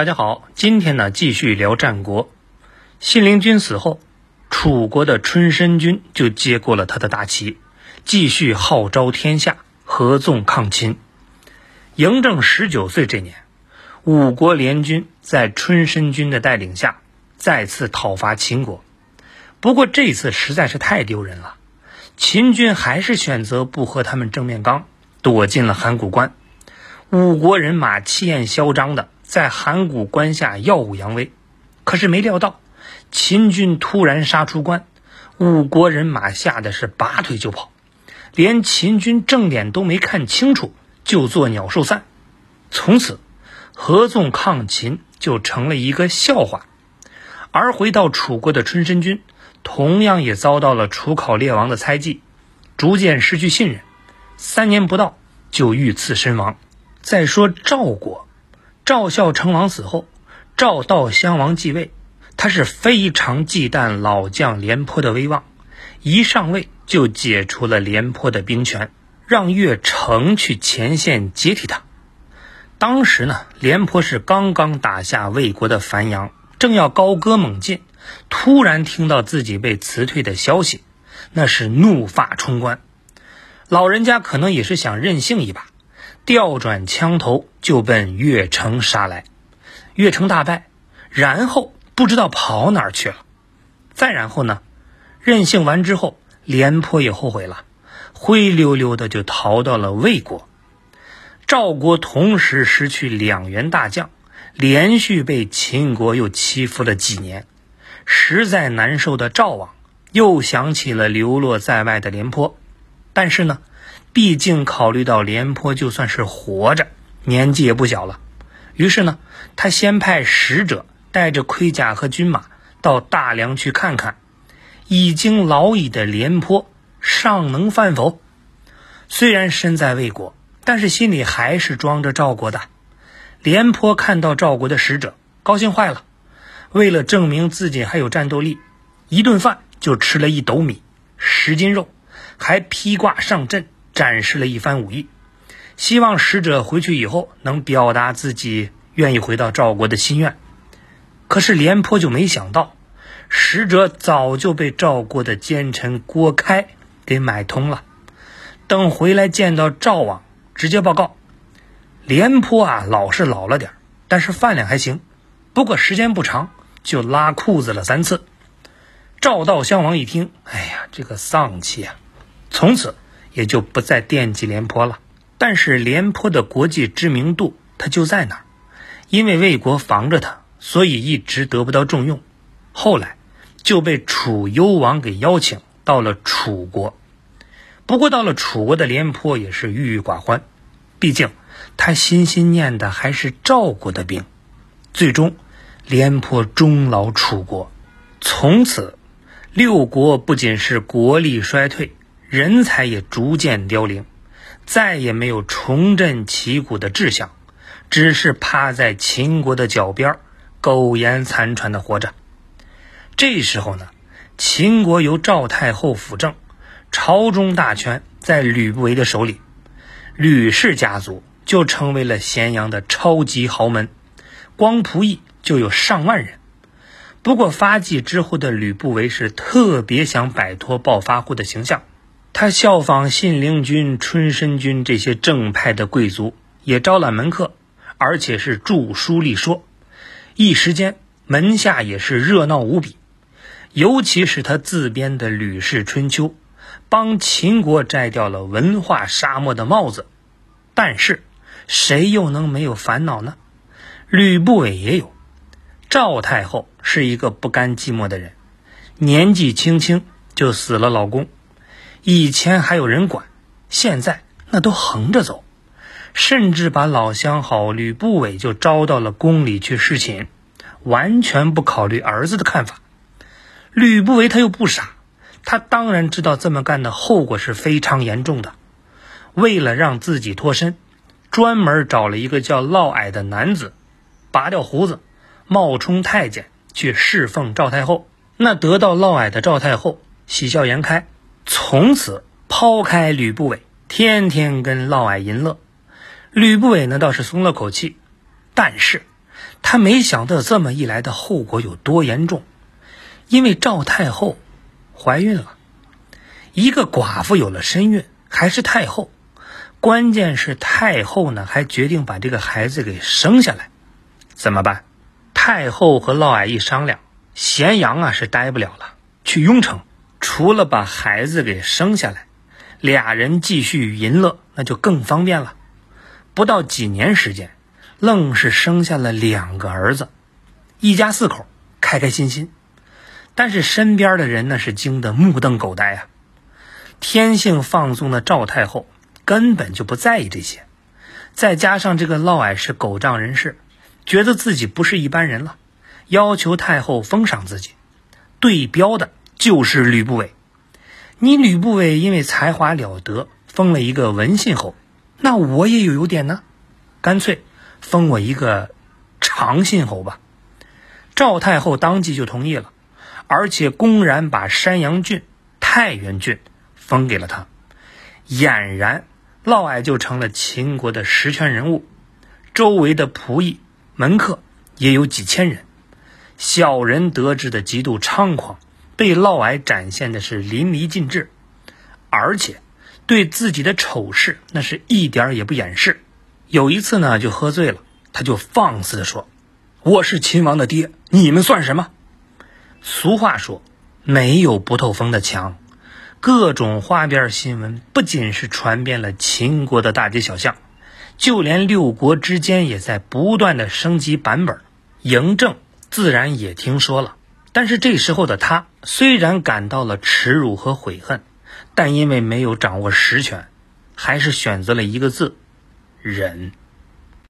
大家好，今天呢继续聊战国。信陵君死后，楚国的春申君就接过了他的大旗，继续号召天下合纵抗秦。嬴政十九岁这年，五国联军在春申君的带领下再次讨伐秦国。不过这次实在是太丢人了，秦军还是选择不和他们正面刚，躲进了函谷关。五国人马气焰嚣张的在函谷关下耀武扬威，可是没料到。秦军突然杀出关，五国人马吓得是拔腿就跑，连秦军正脸都没看清楚，就做鸟兽散。从此，合纵抗秦就成了一个笑话。而回到楚国的春申君，同样也遭到了楚考烈王的猜忌，逐渐失去信任，三年不到就遇刺身亡。再说赵国，赵孝成王死后，赵悼襄王继位。他是非常忌惮老将廉颇的威望，一上位就解除了廉颇的兵权，让岳成去前线接替他。当时呢，廉颇是刚刚打下魏国的樊阳，正要高歌猛进，突然听到自己被辞退的消息，那是怒发冲冠。老人家可能也是想任性一把，调转枪头就奔岳城杀来。岳城大败，然后。不知道跑哪儿去了，再然后呢？任性完之后，廉颇也后悔了，灰溜溜的就逃到了魏国。赵国同时失去两员大将，连续被秦国又欺负了几年，实在难受的赵王又想起了流落在外的廉颇，但是呢，毕竟考虑到廉颇就算是活着，年纪也不小了，于是呢，他先派使者。带着盔甲和军马到大梁去看看，已经老矣的廉颇尚能犯否？虽然身在魏国，但是心里还是装着赵国的。廉颇看到赵国的使者，高兴坏了。为了证明自己还有战斗力，一顿饭就吃了一斗米、十斤肉，还披挂上阵，展示了一番武艺，希望使者回去以后能表达自己愿意回到赵国的心愿。可是廉颇就没想到，使者早就被赵国的奸臣郭开给买通了。等回来见到赵王，直接报告：廉颇啊，老是老了点但是饭量还行。不过时间不长，就拉裤子了三次。赵悼襄王一听，哎呀，这个丧气啊！从此也就不再惦记廉颇了。但是廉颇的国际知名度他就在那儿，因为魏国防着他。所以一直得不到重用，后来就被楚幽王给邀请到了楚国。不过到了楚国的廉颇也是郁郁寡欢，毕竟他心心念的还是赵国的兵。最终，廉颇终老楚国，从此六国不仅是国力衰退，人才也逐渐凋零，再也没有重振旗鼓的志向，只是趴在秦国的脚边。苟延残喘的活着。这时候呢，秦国由赵太后辅政，朝中大权在吕不韦的手里，吕氏家族就成为了咸阳的超级豪门，光仆役就有上万人。不过发迹之后的吕不韦是特别想摆脱暴发户的形象，他效仿信陵君、春申君这些正派的贵族，也招揽门客，而且是著书立说。一时间，门下也是热闹无比，尤其是他自编的《吕氏春秋》，帮秦国摘掉了文化沙漠的帽子。但是，谁又能没有烦恼呢？吕不韦也有。赵太后是一个不甘寂寞的人，年纪轻轻就死了老公，以前还有人管，现在那都横着走。甚至把老相好吕不韦就招到了宫里去侍寝，完全不考虑儿子的看法。吕不韦他又不傻，他当然知道这么干的后果是非常严重的。为了让自己脱身，专门找了一个叫嫪毐的男子，拔掉胡子，冒充太监去侍奉赵太后。那得到嫪毐的赵太后喜笑颜开，从此抛开吕不韦，天天跟嫪毐淫乐。吕不韦呢倒是松了口气，但是他没想到这么一来的后果有多严重，因为赵太后怀孕了，一个寡妇有了身孕，还是太后，关键是太后呢还决定把这个孩子给生下来，怎么办？太后和嫪毐一商量，咸阳啊是待不了了，去雍城，除了把孩子给生下来，俩人继续淫乐，那就更方便了。不到几年时间。愣是生下了两个儿子，一家四口开开心心，但是身边的人那是惊得目瞪口呆啊！天性放纵的赵太后根本就不在意这些，再加上这个嫪毐是狗仗人势，觉得自己不是一般人了，要求太后封赏自己。对标的就是吕不韦，你吕不韦因为才华了得，封了一个文信侯，那我也有优点呢，干脆。封我一个长信侯吧，赵太后当即就同意了，而且公然把山阳郡、太原郡封给了他。俨然，嫪毐就成了秦国的实权人物，周围的仆役、门客也有几千人。小人得志的极度猖狂，被嫪毐展现的是淋漓尽致，而且对自己的丑事那是一点也不掩饰。有一次呢，就喝醉了，他就放肆的说：“我是秦王的爹，你们算什么？”俗话说，没有不透风的墙。各种花边新闻不仅是传遍了秦国的大街小巷，就连六国之间也在不断的升级版本。嬴政自然也听说了，但是这时候的他虽然感到了耻辱和悔恨，但因为没有掌握实权，还是选择了一个字。忍。